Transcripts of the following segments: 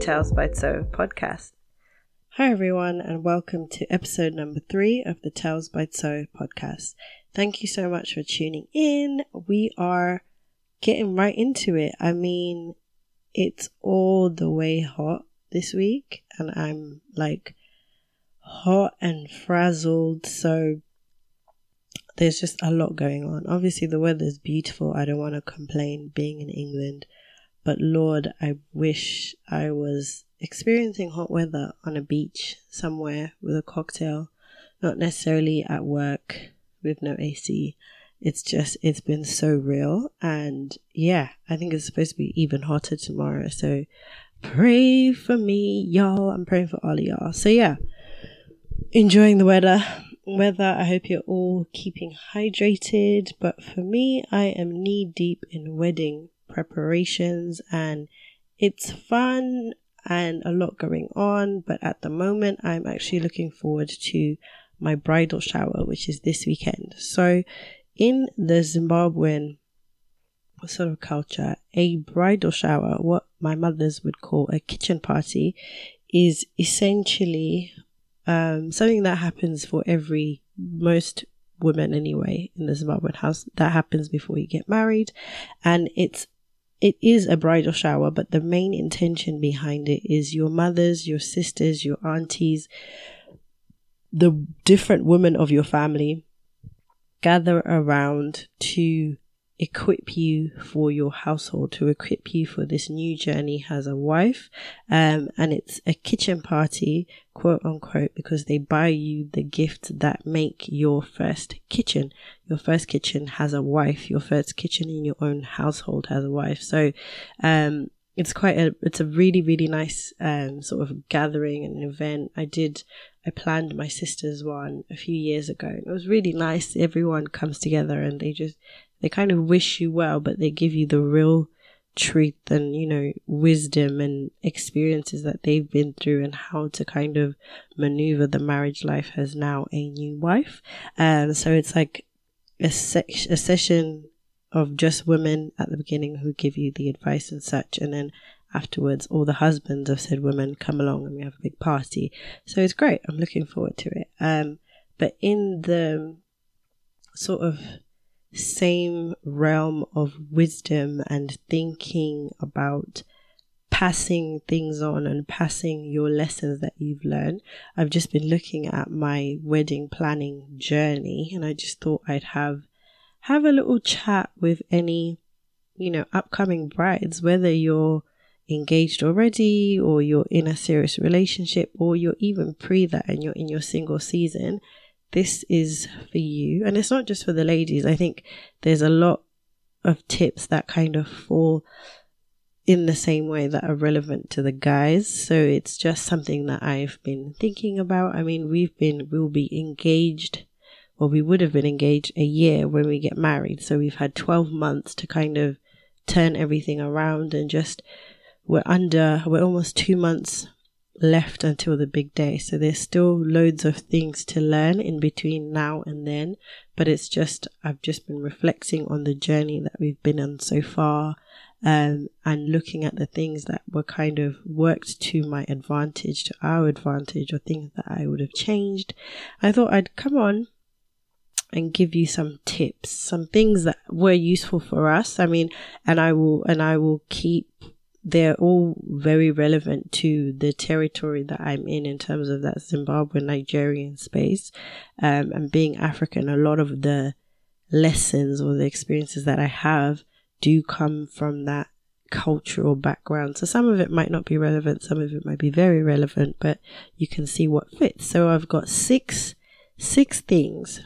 Tales by So podcast. Hi, everyone, and welcome to episode number three of the Tales by So podcast. Thank you so much for tuning in. We are getting right into it. I mean, it's all the way hot this week, and I'm like hot and frazzled. So there's just a lot going on. Obviously, the weather's beautiful. I don't want to complain being in England, but Lord, I wish I was experiencing hot weather on a beach somewhere with a cocktail, not necessarily at work with no AC. It's just, it's been so real. And yeah, I think it's supposed to be even hotter tomorrow. So pray for me, y'all. I'm praying for all of y'all. So yeah, enjoying the weather. Weather, I hope you're all keeping hydrated. But for me, I am knee deep in wedding preparations and it's fun and a lot going on. But at the moment, I'm actually looking forward to my bridal shower, which is this weekend. So, in the Zimbabwean sort of culture, a bridal shower, what my mothers would call a kitchen party, is essentially um, something that happens for every most women anyway in the Zimbabwean house. That happens before you get married, and it's it is a bridal shower, but the main intention behind it is your mothers, your sisters, your aunties, the different women of your family gather around to equip you for your household, to equip you for this new journey as a wife. Um, and it's a kitchen party, quote unquote, because they buy you the gift that make your first kitchen. Your first kitchen has a wife. Your first kitchen in your own household has a wife. So, um, it's quite a, it's a really, really nice, um, sort of gathering and event. I did, I planned my sister's one a few years ago. It was really nice. Everyone comes together and they just, they kind of wish you well, but they give you the real truth and, you know, wisdom and experiences that they've been through and how to kind of maneuver the marriage life as now a new wife. And so it's like a, a session of just women at the beginning who give you the advice and such. And then afterwards, all the husbands of said women come along and we have a big party. So it's great. I'm looking forward to it. Um, but in the sort of same realm of wisdom and thinking about passing things on and passing your lessons that you've learned. I've just been looking at my wedding planning journey and I just thought I'd have have a little chat with any, you know, upcoming brides, whether you're engaged already or you're in a serious relationship or you're even pre that and you're in your single season this is for you. And it's not just for the ladies. I think there's a lot of tips that kind of fall in the same way that are relevant to the guys. So it's just something that I've been thinking about. I mean, we've been, we'll be engaged, or we would have been engaged a year when we get married. So we've had 12 months to kind of turn everything around and just, we're under, we're almost two months left until the big day. So there's still loads of things to learn in between now and then. But it's just, I've just been reflecting on the journey that we've been on so far. Um, and looking at the things that were kind of worked to my advantage, to our advantage, or things that I would have changed. I thought I'd come on and give you some tips, some things that were useful for us. I mean, and I will, and I will keep they're all very relevant to the territory that I'm in in terms of that Zimbabwe Nigerian space. Um, and being African, a lot of the lessons or the experiences that I have do come from that cultural background. So some of it might not be relevant, some of it might be very relevant, but you can see what fits. So I've got six six things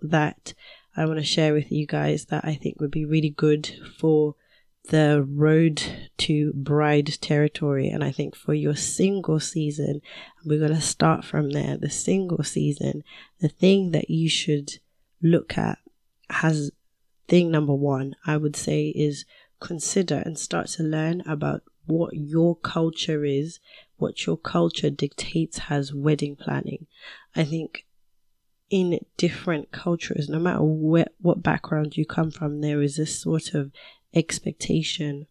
that I want to share with you guys that I think would be really good for the road to bride territory. And I think for your single season, we're going to start from there. The single season, the thing that you should look at has thing number one, I would say, is consider and start to learn about what your culture is, what your culture dictates as wedding planning. I think in different cultures, no matter where, what background you come from, there is this sort of expectation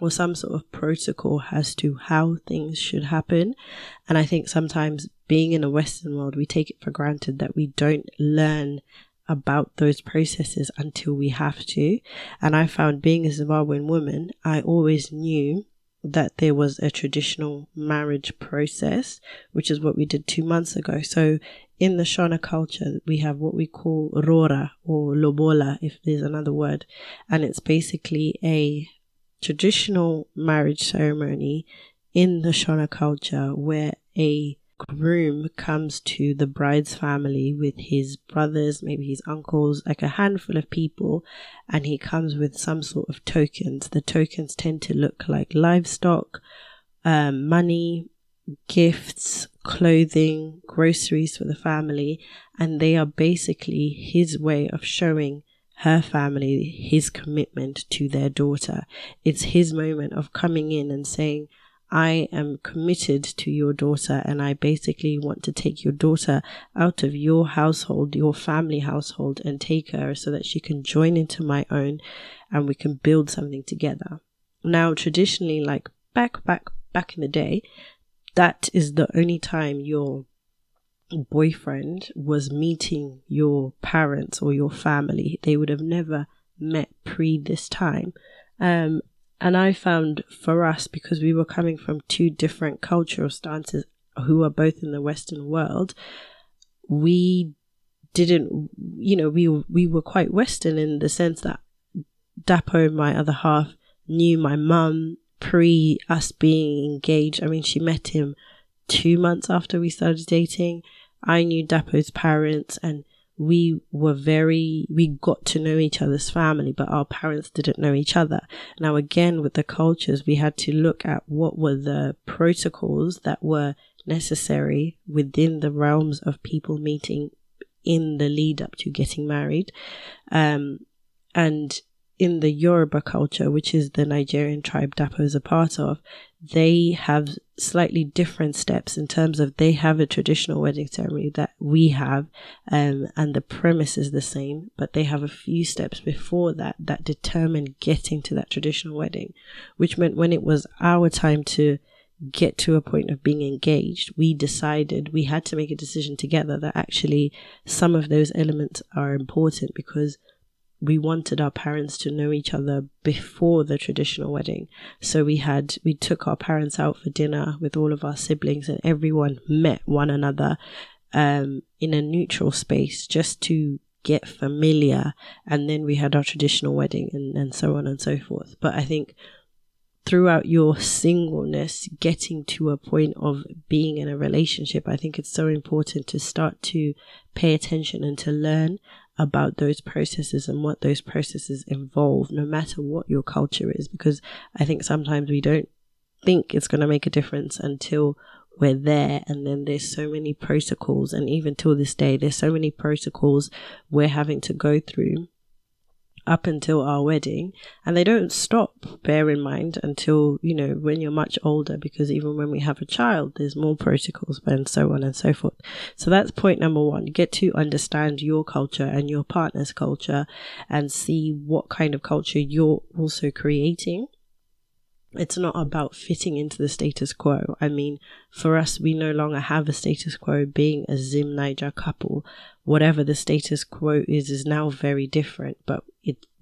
or some sort of protocol as to how things should happen. And I think sometimes being in a Western world, we take it for granted that we don't learn about those processes until we have to. And I found being a Zimbabwean woman, I always knew that there was a traditional marriage process, which is what we did two months ago. So in the Shona culture, we have what we call Rora or Lobola, if there's another word. And it's basically a traditional marriage ceremony in the Shona culture where a groom comes to the bride's family with his brothers, maybe his uncles, like a handful of people, and he comes with some sort of tokens. The tokens tend to look like livestock, um, money, gifts, clothing, groceries for the family, and they are basically his way of showing her family his commitment to their daughter. It's his moment of coming in and saying, I am committed to your daughter and I basically want to take your daughter out of your household, your family household, and take her so that she can join into my own and we can build something together. Now, traditionally, like back, back, back in the day, that is the only time your boyfriend was meeting your parents or your family. They would have never met pre this time. Um, and I found for us, because we were coming from two different cultural stances who are both in the Western world, we didn't, you know, we, we were quite Western in the sense that Dapo, my other half, knew my mum pre us being engaged. I mean, she met him two months after we started dating. I knew Dapo's parents and we were very, we got to know each other's family, but our parents didn't know each other. Now, again, with the cultures, we had to look at what were the protocols that were necessary within the realms of people meeting in the lead up to getting married. Um, and in the Yoruba culture, which is the Nigerian tribe Dapo is a part of, they have slightly different steps in terms of they have a traditional wedding ceremony that we have, um, and the premise is the same, but they have a few steps before that that determine getting to that traditional wedding, which meant when it was our time to get to a point of being engaged, we decided we had to make a decision together that actually some of those elements are important because we wanted our parents to know each other before the traditional wedding. So we had, we took our parents out for dinner with all of our siblings and everyone met one another, um, in a neutral space just to get familiar. And then we had our traditional wedding and, and so on and so forth. But I think throughout your singleness, getting to a point of being in a relationship, I think it's so important to start to pay attention and to learn about those processes and what those processes involve, no matter what your culture is, because I think sometimes we don't think it's going to make a difference until we're there and then there's so many protocols and even till this day there's so many protocols we're having to go through up until our wedding and they don't stop bear in mind until you know when you're much older because even when we have a child there's more protocols and so on and so forth so that's point number one get to understand your culture and your partner's culture and see what kind of culture you're also creating it's not about fitting into the status quo. I mean, for us, we no longer have a status quo being a Zim Niger couple. Whatever the status quo is, is now very different, but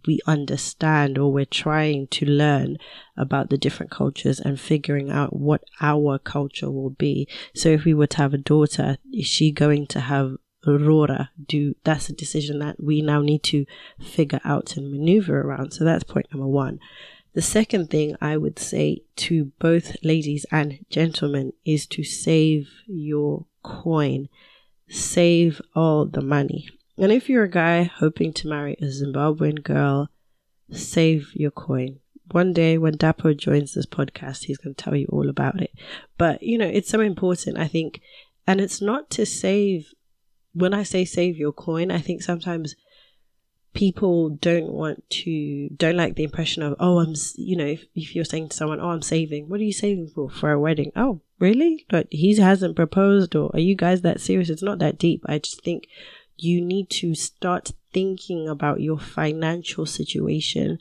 we understand or we're trying to learn about the different cultures and figuring out what our culture will be. So if we were to have a daughter, is she going to have Aurora do that's a decision that we now need to figure out and maneuver around. So that's point number one. The second thing I would say to both ladies and gentlemen is to save your coin. Save all the money. And if you're a guy hoping to marry a Zimbabwean girl, save your coin. One day when Dapo joins this podcast, he's going to tell you all about it. But, you know, it's so important, I think. And it's not to save, when I say save your coin, I think sometimes people don't want to don't like the impression of oh i'm you know if, if you're saying to someone oh i'm saving what are you saving for for a wedding oh really but he hasn't proposed or are you guys that serious it's not that deep i just think you need to start thinking about your financial situation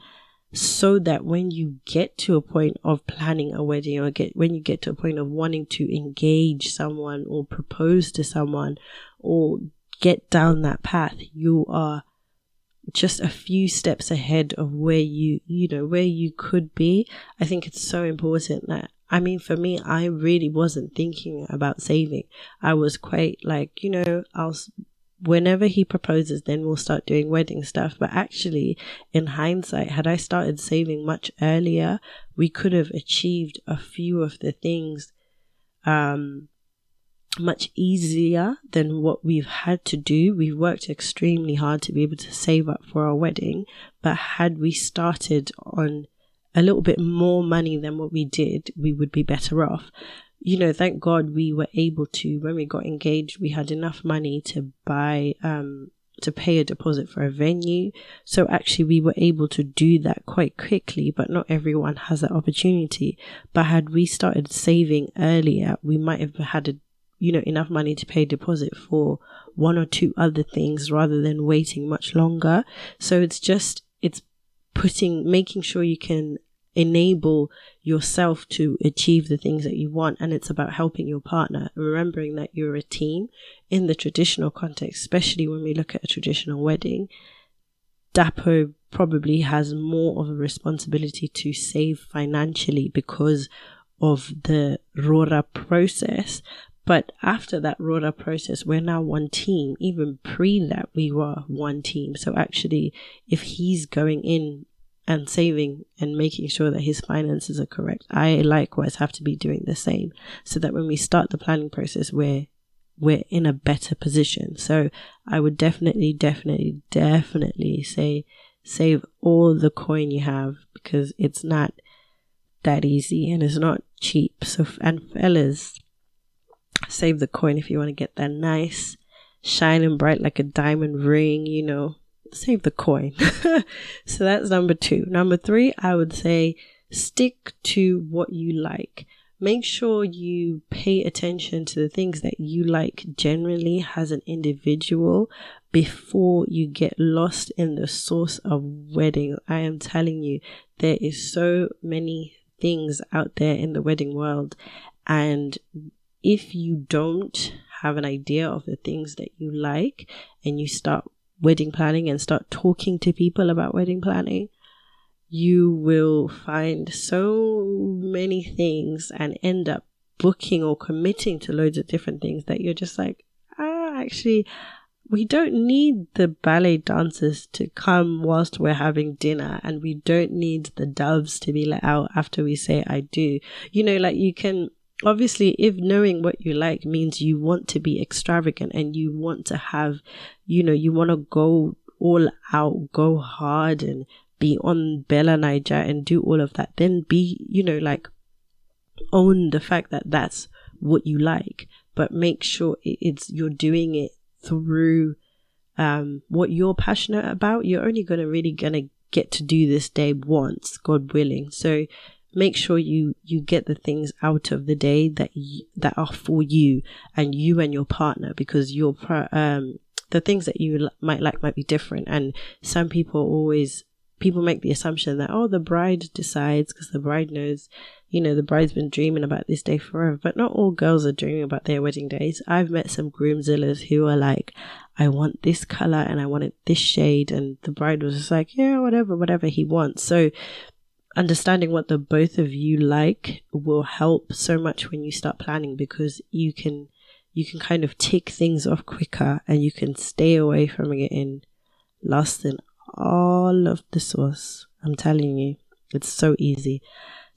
so that when you get to a point of planning a wedding or get when you get to a point of wanting to engage someone or propose to someone or get down that path you are just a few steps ahead of where you you know where you could be. I think it's so important that i mean for me i really wasn't thinking about saving. I was quite like you know i'll whenever he proposes, then we'll start doing wedding stuff. But actually, in hindsight, had I started saving much earlier, we could have achieved a few of the things um, much easier than what we've had to do. We've worked extremely hard to be able to save up for our wedding. But had we started on a little bit more money than what we did, we would be better off you know, thank God we were able to, when we got engaged, we had enough money to buy, um, to pay a deposit for a venue. So actually we were able to do that quite quickly, but not everyone has that opportunity. But had we started saving earlier, we might have had a, you know, enough money to pay deposit for one or two other things rather than waiting much longer. So it's just, it's putting, making sure you can enable yourself to achieve the things that you want and it's about helping your partner remembering that you're a team in the traditional context especially when we look at a traditional wedding dapo probably has more of a responsibility to save financially because of the rora process. But after that rora process we're now one team. Even pre that we were one team. So actually if he's going in and saving and making sure that his finances are correct. I likewise have to be doing the same so that when we start the planning process, we're we're in a better position. So I would definitely, definitely, definitely say save all the coin you have because it's not that easy and it's not cheap. So and fellas, save the coin if you want to get that nice, shining bright like a diamond ring, you know, save the coin. so that's number two. Number three, I would say stick to what you like. Make sure you pay attention to the things that you like generally as an individual before you get lost in the sauce of wedding. I am telling you, there is so many things out there in the wedding world. And if you don't have an idea of the things that you like and you start wedding planning and start talking to people about wedding planning, you will find so many things and end up booking or committing to loads of different things that you're just like, ah, actually, we don't need the ballet dancers to come whilst we're having dinner and we don't need the doves to be let out after we say I do. You know, like you can obviously if knowing what you like means you want to be extravagant and you want to have you know you want to go all out go hard and be on Bella Naija and do all of that then be you know like own the fact that that's what you like. But make sure it's you're doing it through um what you're passionate about. You're only gonna really gonna get to do this day once god willing. So make sure you you get the things out of the day that you, that are for you and you and your partner because your um the things that you might like might be different. And some people always people make the assumption that oh the bride decides because the bride knows you know the bride's been dreaming about this day forever. But not all girls are dreaming about their wedding days. I've met some groomzillas who are like i want this color and i want it this shade. And the bride was just like yeah whatever whatever he wants. So understanding what the both of you like will help so much when you start planning because you can you can kind of tick things off quicker and you can stay away from getting lost in all of the sauce. I'm telling you, it's so easy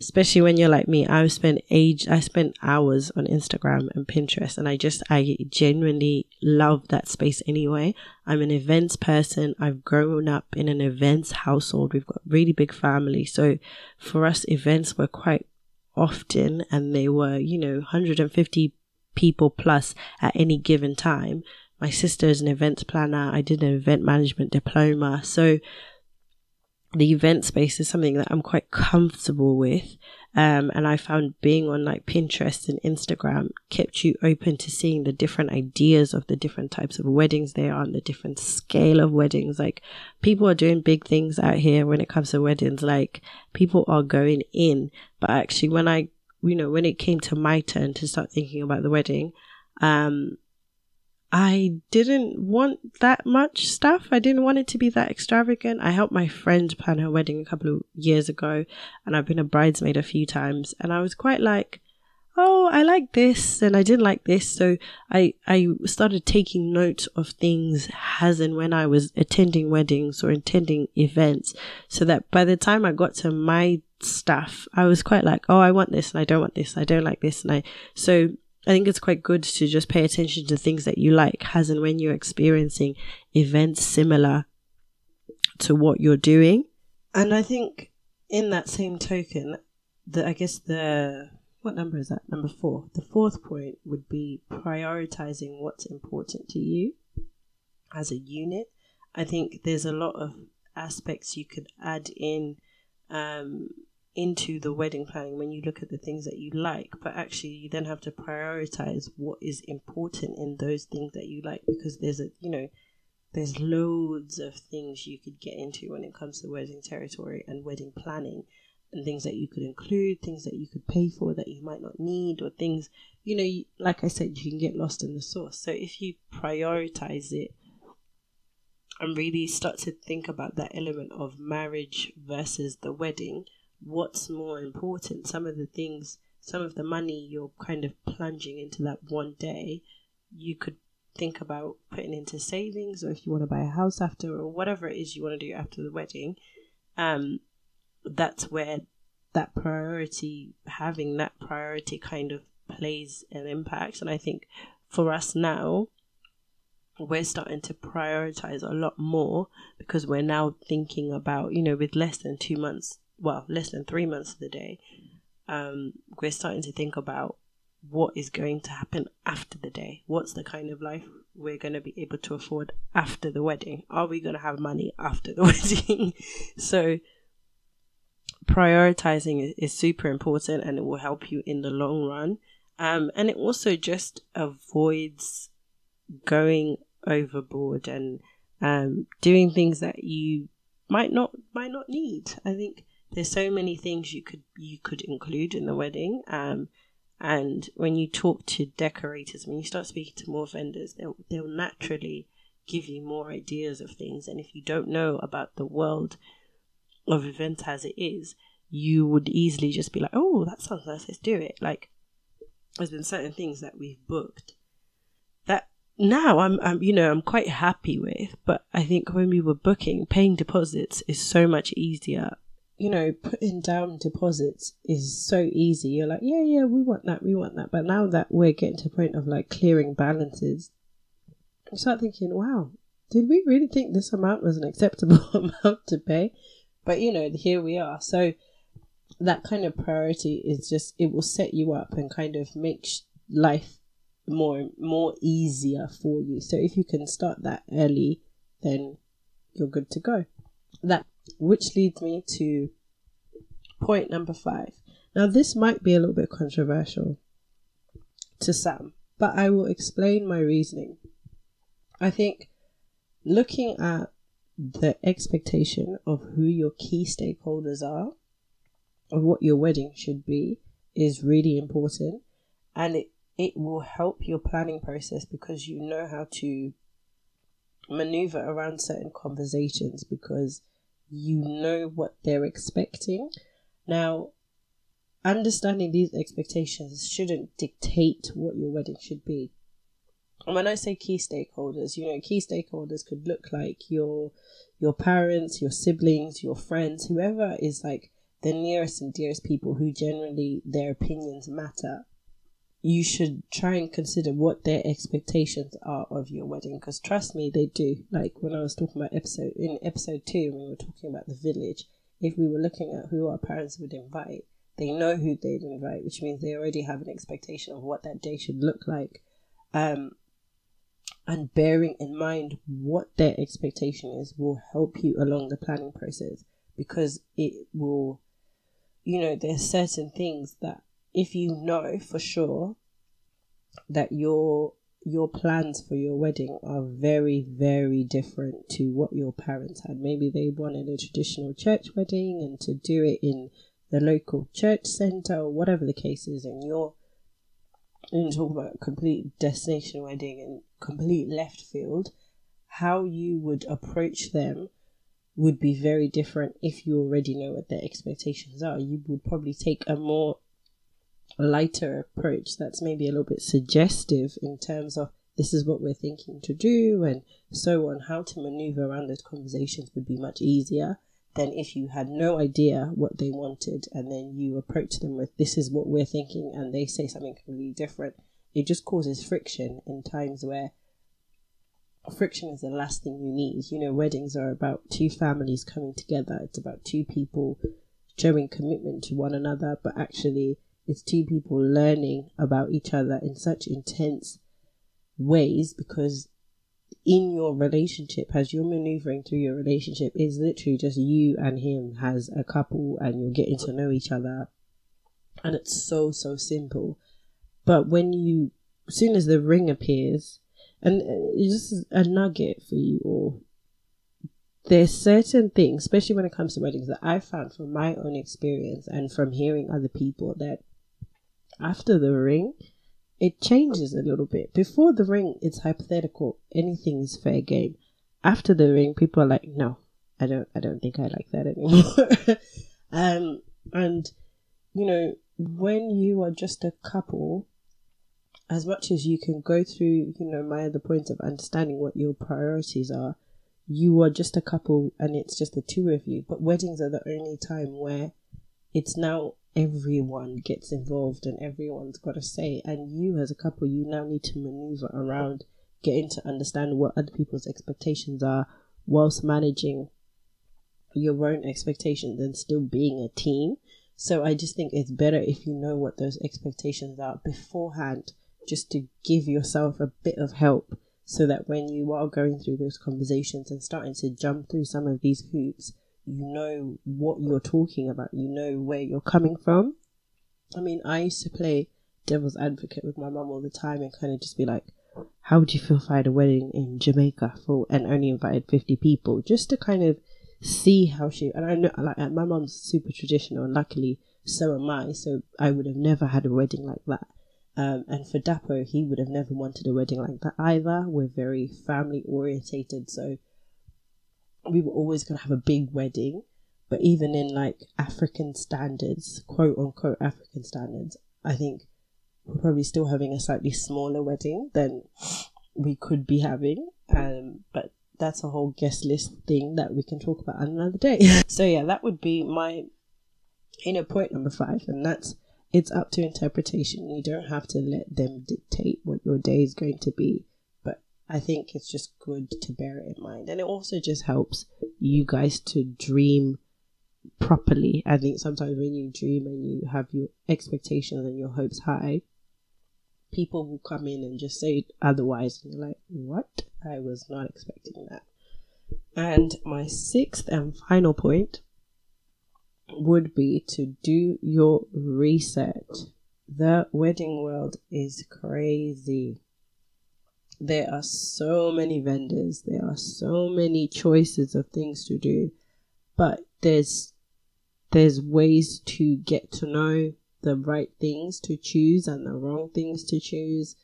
especially when you're like me i've spent age i spent hours on instagram and pinterest and i just i genuinely love that space anyway. I'm an events person. I've grown up in an events household. We've got really big family. So for us events were quite often and they were you know 150 people plus at any given time. My sister is an events planner. I did an event management diploma. So the event space is something that I'm quite comfortable with. Um, and I found being on like Pinterest and Instagram kept you open to seeing the different ideas of the different types of weddings there are and the different scale of weddings. Like people are doing big things out here when it comes to weddings. Like people are going in. But actually, when I, you know, when it came to my turn to start thinking about the wedding, um, I didn't want that much stuff. I didn't want it to be that extravagant. I helped my friend plan her wedding a couple of years ago, and I've been a bridesmaid a few times, and I was quite like, oh, I like this and I didn't like this. So I, I started taking note of things as and when I was attending weddings or attending events so that by the time I got to my stuff, I was quite like, oh, I want this and I don't want this. I don't like this. And I, so I think it's quite good to just pay attention to things that you like as and when you're experiencing events similar to what you're doing. And I think in that same token, that I guess the what number is that? Number four. The fourth point would be prioritizing what's important to you as a unit. I think there's a lot of aspects you could add in um, into the wedding planning when you look at the things that you like, but actually you then have to prioritize what is important in those things that you like because there's a you know there's loads of things you could get into when it comes to wedding territory and wedding planning and things that you could include, things that you could pay for that you might not need, or things, you know, you, like I said, you can get lost in the sauce. So if you prioritize it and really start to think about that element of marriage versus the wedding, what's more important. Some of the things, some of the money you're kind of plunging into that one day, you could think about putting into savings or if you want to buy a house after or whatever it is you want to do after the wedding. Um, that's where that priority, having that priority kind of plays an impact. And I think for us now, we're starting to prioritize a lot more because we're now thinking about, you know, with less than two months well, less than three months of the day, um, we're starting to think about what is going to happen after the day. What's the kind of life we're going to be able to afford after the wedding? Are we going to have money after the wedding? so, prioritizing is, super important and it will help you in the long run. Um, and it also just avoids going overboard and um, doing things that you might not might not need. I think there's so many things you could you could include in the wedding. Um, and when you talk to decorators, when you start speaking to more vendors, they'll they'll naturally give you more ideas of things. And if you don't know about the world of events as it is, you would easily just be like, "Oh, that sounds nice. Let's do it." Like, there's been certain things that we've booked that now I'm, I'm you know i'm quite happy with but i think when we were booking paying deposits is so much easier you know, putting down deposits is so easy. You're like, yeah, yeah, we want that, we want that. But now that we're getting to the point of like clearing balances, you start thinking, wow, did we really think this amount was an acceptable amount to pay? But you know, here we are. So that kind of priority is just it will set you up and kind of make life more more easier for you. So if you can start that early, then you're good to go. That which leads me to point number five. Now, this might be a little bit controversial to some, but I will explain my reasoning. I think looking at the expectation of who your key stakeholders are, of what your wedding should be, is really important. And it, it will help your planning process because you know how to maneuver around certain conversations because you know what they're expecting. Now, understanding these expectations shouldn't dictate what your wedding should be. And when I say key stakeholders, you know, key stakeholders could look like your your parents, your siblings, your friends, whoever is like the nearest and dearest people who generally their opinions matter you should try and consider what their expectations are of your wedding because trust me they do. Like when i was talking about episode in episode 2 when we were talking about the village if we were looking at who our parents would invite they know who they'd invite which means they already have an expectation of what that day should look like. Um, and bearing in mind what their expectation is will help you along the planning process because it will, you know, there's certain things that if you know for sure that your your plans for your wedding are very very different to what your parents had. Maybe they wanted a traditional church wedding and to do it in the local church center or whatever the case is and you're and talk about a complete destination wedding and complete left field how you would approach them would be very different if you already know what their expectations are. You would probably take a more lighter approach that's maybe a little bit suggestive in terms of this is what we're thinking to do and so on. How to maneuver around those conversations would be much easier than if you had no idea what they wanted and then you approach them with this is what we're thinking and they say something completely different. It just causes friction in times where friction is the last thing you need. You know weddings are about two families coming together. It's about two people showing commitment to one another but actually it's two people learning about each other in such intense ways because in your relationship as you're maneuvering through your relationship is literally just you and him as a couple and you're getting to know each other. And it's so so simple. But when you as soon as the ring appears and uh, it's just a nugget for you all. There's certain things especially when it comes to weddings that i found from my own experience and from hearing other people that after the ring, it changes a little bit. Before the ring, it's hypothetical. Anything is fair game. After the ring, people are like, no, I don't, I don't think I like that anymore. um, and you know, when you are just a couple, as much as you can go through, you know, my other points of understanding what your priorities are, you are just a couple and it's just the two of you. But weddings are the only time where it's now everyone gets involved and everyone's got a say. And you, as a couple, you now need to maneuver around, getting to understand what other people's expectations are, whilst managing your own expectations and still being a team. So I just think it's better if you know what those expectations are beforehand, just to give yourself a bit of help so that when you are going through those conversations and starting to jump through some of these hoops, you know what you're talking about, you know where you're coming from. I mean, I used to play devil's advocate with my mum all the time and kind of just be like, how would you feel if I had a wedding in Jamaica for and only invited 50 people? Just to kind of see how she and I know like my mum's super traditional and luckily so am I so I would have never had a wedding like that. Um, and for Dapo he would have never wanted a wedding like that either. We're very family orientated so we were always going to have a big wedding. But even in like African standards, quote unquote African standards, I think we're probably still having a slightly smaller wedding than we could be having. Um, but that's a whole guest list thing that we can talk about another day. so yeah, that would be my you know point number five, and that's it's up to interpretation. You don't have to let them dictate what your day is going to be. I think it's just good to bear it in mind. And it also just helps you guys to dream properly. I think sometimes when you dream and you have your expectations and your hopes high, people will come in and just say otherwise. And you're like, what? I was not expecting that. And my sixth and final point would be to do your research. The wedding world is crazy there are so many vendors, there are so many choices of things to do, but there's there's ways to get to know the right things to choose and the wrong things to choose.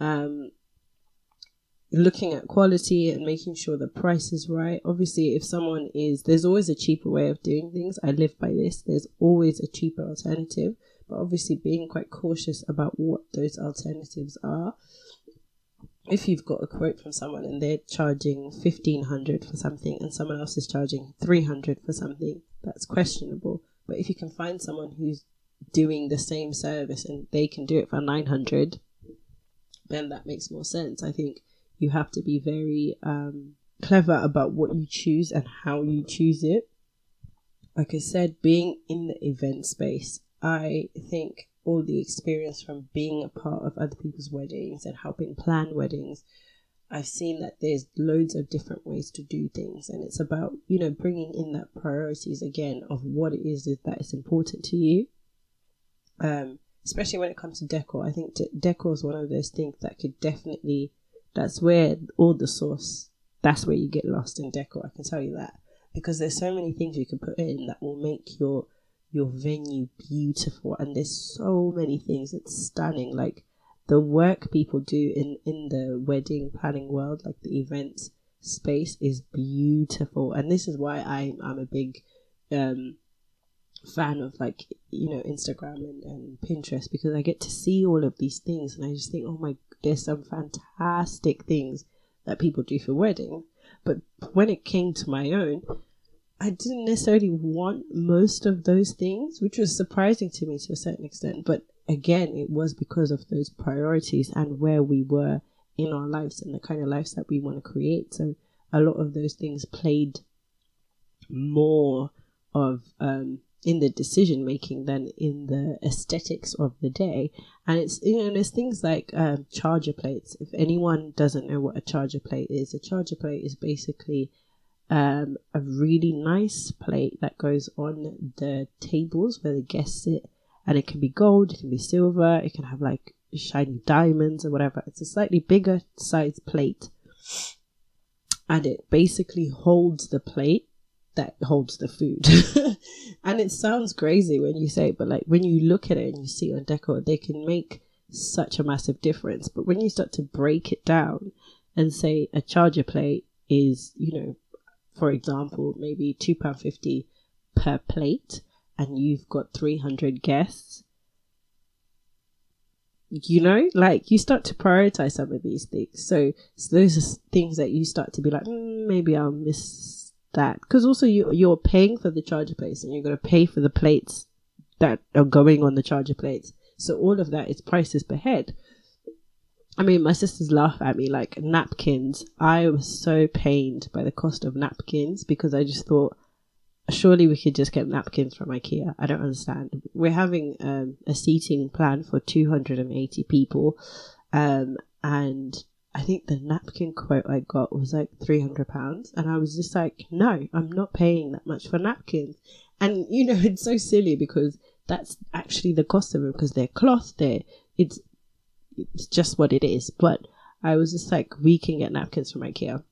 Um, looking at quality and making sure the price is right. Obviously, if someone is, there's always a cheaper way of doing things. I live by this. There's always a cheaper alternative, but obviously being quite cautious about what those alternatives are if you've got a quote from someone and they're charging 1500 for something and someone else is charging 300 for something that's questionable. But if you can find someone who's doing the same service and they can do it for 900 then that makes more sense. I think you have to be very um, clever about what you choose and how you choose it. Like i said being in the event space i think all the experience from being a part of other people's weddings and helping plan weddings I've seen that there's loads of different ways to do things, and it's about you know bringing in that priorities again of what it is that is important to you. Um, especially when it comes to decor, I think decor is one of those things that could definitely. That's where all the sauce. That's where you get lost in decor. I can tell you that because there's so many things you can put in that will make your your venue beautiful, and there's so many things. It's stunning, like the work people do in in the wedding planning world, like the events space, is beautiful, and this is why I'm I'm a big um, fan of like you know Instagram and, and Pinterest because I get to see all of these things, and I just think, oh my, there's some fantastic things that people do for wedding. But when it came to my own, I didn't necessarily want most of those things, which was surprising to me to a certain extent. But again, it was because of those priorities and where we were in our lives and the kind of lives that we want to create. So a lot of those things played more of um, in the decision making than in the aesthetics of the day. And it's you know there's things like um, charger plates. If anyone doesn't know what a charger plate is, a charger plate is basically um, a really nice plate that goes on the tables where the guests sit and it can be gold, it can be silver, it can have like shiny diamonds or whatever. It's a slightly bigger size plate, and it basically holds the plate that holds the food. and it sounds crazy when you say it, but like when you look at it and you see on decor, they can make such a massive difference. But when you start to break it down and say a charger plate is, you know, for example, maybe £2.50 per plate and you've got 300 guests, you know, like you start to prioritize some of these things. So, so those are things that you start to be like, mm, maybe I'll miss that. Because also you, you're paying for the charger plates and you're going to pay for the plates that are going on the charger plates. So all of that is prices per head. I mean, my sisters laugh at me like napkins. I was so pained by the cost of napkins because I just thought surely we could just get napkins from IKEA. I don't understand. We're having um, a seating plan for 280 people, um, and I think the napkin quote I got was like 300 pounds, and I was just like, no, I'm not paying that much for napkins. And you know, it's so silly because that's actually the cost of it because they're cloth. There, it's it's just what it is. But I was just like, we can get napkins from IKEA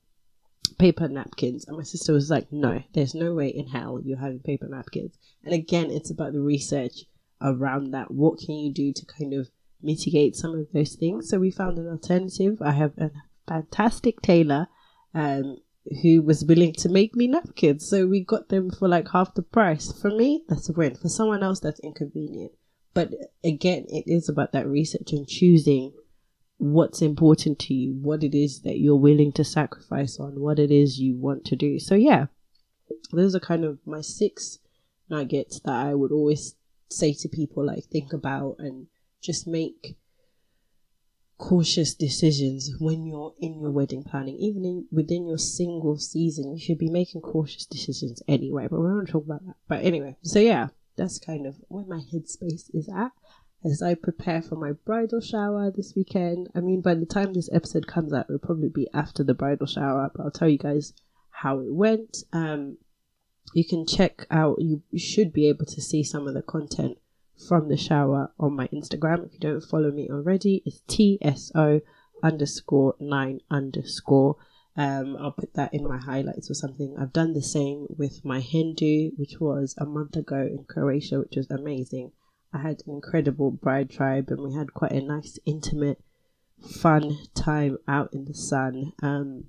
paper napkins. And my sister was like, no, there's no way in hell you're having paper napkins. And again, it's about the research around that. What can you do to kind of mitigate some of those things? So we found an alternative. I have a fantastic tailor um, who was willing to make me napkins. So we got them for like half the price. For me, that's a win. For someone else, that's inconvenient. But again, it is about that research and choosing what's important to you, what it is that you're willing to sacrifice on, what it is you want to do. So, yeah, those are kind of my six nuggets that I would always say to people like, think about and just make cautious decisions when you're in your wedding planning. Even in within your single season you should be making cautious decisions anyway but we're not talk about that. But anyway so yeah that's kind of where my headspace is at as I prepare for my bridal shower this weekend. I mean, by the time this episode comes out, it'll probably be after the bridal shower, but I'll tell you guys how it went. Um, you can check out, you should be able to see some of the content from the shower on my Instagram. If you don't follow me already, it's TSO underscore nine underscore. Um, I'll put that in my highlights or something. I've done the same with my hen do, which was a month ago in Croatia, which was amazing. I had an incredible bride tribe and we had quite a nice, intimate, fun time out in the sun. Um,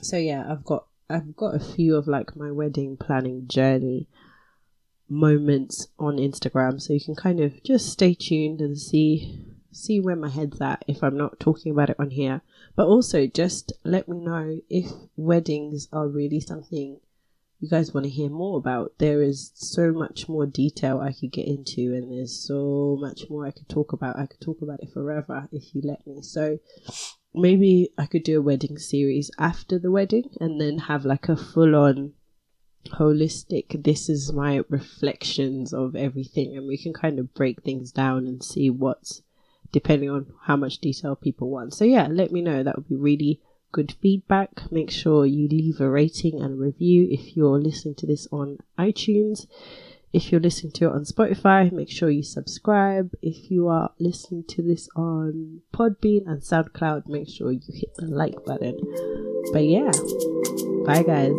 so yeah, I've got I've got a few of like my wedding planning journey moments on Instagram, so you can kind of just stay tuned and see see where my head's at if I'm not talking about it on here. But also just let me know if weddings are really something you guys want to hear more about, there is so much more detail I could get into, and there's so much more I could talk about. I could talk about it forever if you let me. So maybe I could do a wedding series after the wedding and then have like a full on holistic this is my reflections of everything and we can kind of break things down and see what's depending on how much detail people want so yeah let me know that would be really good feedback. Make sure you leave a rating and a review if you're listening to this on iTunes. If you're listening to it on Spotify, make sure you subscribe. If you are listening to this on Podbean and SoundCloud, make sure you hit the like button. But yeah, bye guys.